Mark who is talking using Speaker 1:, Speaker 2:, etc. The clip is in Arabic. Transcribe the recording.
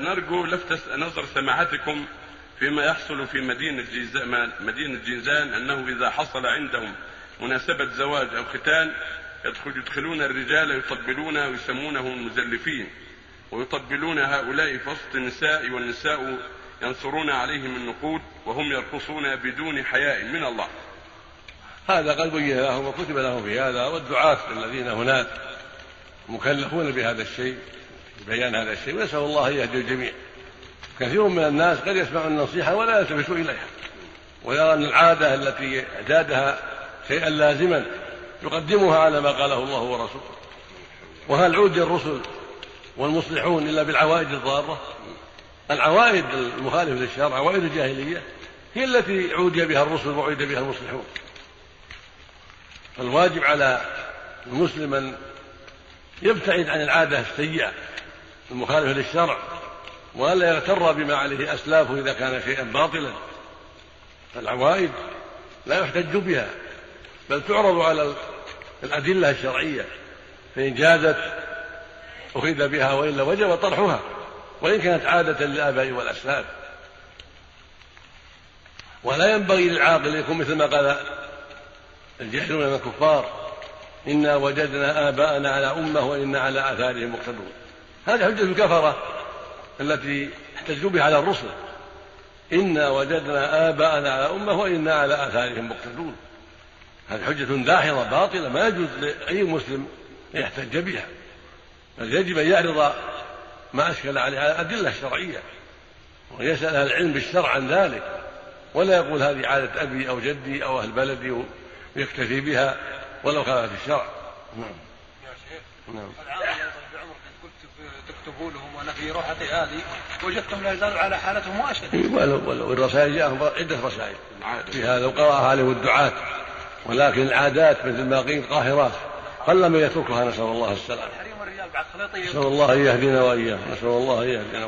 Speaker 1: نرجو لفت نظر سماحتكم فيما يحصل في مدينة جيزان مدينة جيزان أنه إذا حصل عندهم مناسبة زواج أو ختان يدخل يدخلون الرجال يطبلون ويسمونهم المزلفين ويطبلون هؤلاء في وسط النساء والنساء ينصرون عليهم النقود وهم يرقصون بدون حياء من الله.
Speaker 2: هذا قد بين لهم وكتب لهم في هذا والدعاة الذين هناك مكلفون بهذا الشيء. بيان هذا الشيء ونسأل الله أن يهدي الجميع. كثير من الناس قد يسمع النصيحة ولا يلتفت إليها ويرى أن العادة التي اعتادها شيئا لازما يقدمها على ما قاله الله ورسوله. وهل عود الرسل والمصلحون إلا بالعوائد الضارة؟ العوائد المخالفة للشرع عوائد الجاهلية هي التي عودي بها الرسل وعود بها المصلحون. فالواجب على المسلم أن يبتعد عن العادة السيئة. المخالفة للشرع وألا يغتر بما عليه أسلافه إذا كان شيئا باطلا. فالعوائد لا يحتج بها بل تعرض على الأدلة الشرعية. فإن جازت أخذ بها وإلا وجب طرحها وإن كانت عادة للآباء والأسلاف ولا ينبغي للعاقل أن يكون مثل ما قال الجاهلون من الكفار إنا وجدنا آباءنا على أمة وإنا على آثارهم مقتدون. هذه حجة الكفرة التي احتجوا بها على الرسل. إنا وجدنا آباءنا على أمة وإنا على آثارهم مقتدون هذه حجة داحضة باطلة ما يجوز لأي مسلم أن يحتج بها. بل يجب أن يعرض ما أشكل عليه على الأدلة الشرعية. ويسأل أهل العلم بالشرع عن ذلك. ولا يقول هذه عادة أبي أو جدي أو أهل بلدي ويكتفي بها ولو خالفت الشرع. نعم.
Speaker 3: يا شيخ
Speaker 2: نعم.
Speaker 3: قلت تكتبوا لهم وأنا في روحتي هذه وجدتم لا يزالوا على حالتهم وأشد.
Speaker 2: والرسائل جاءهم عدة رسائل. في هذا وقرأها عليهم الدعاة ولكن العادات مثل ما قيل قاهرات. قل من يتركها نسأل الله السلامة. نسأل الله أن يهدينا وإياه نسأل الله أن يهدينا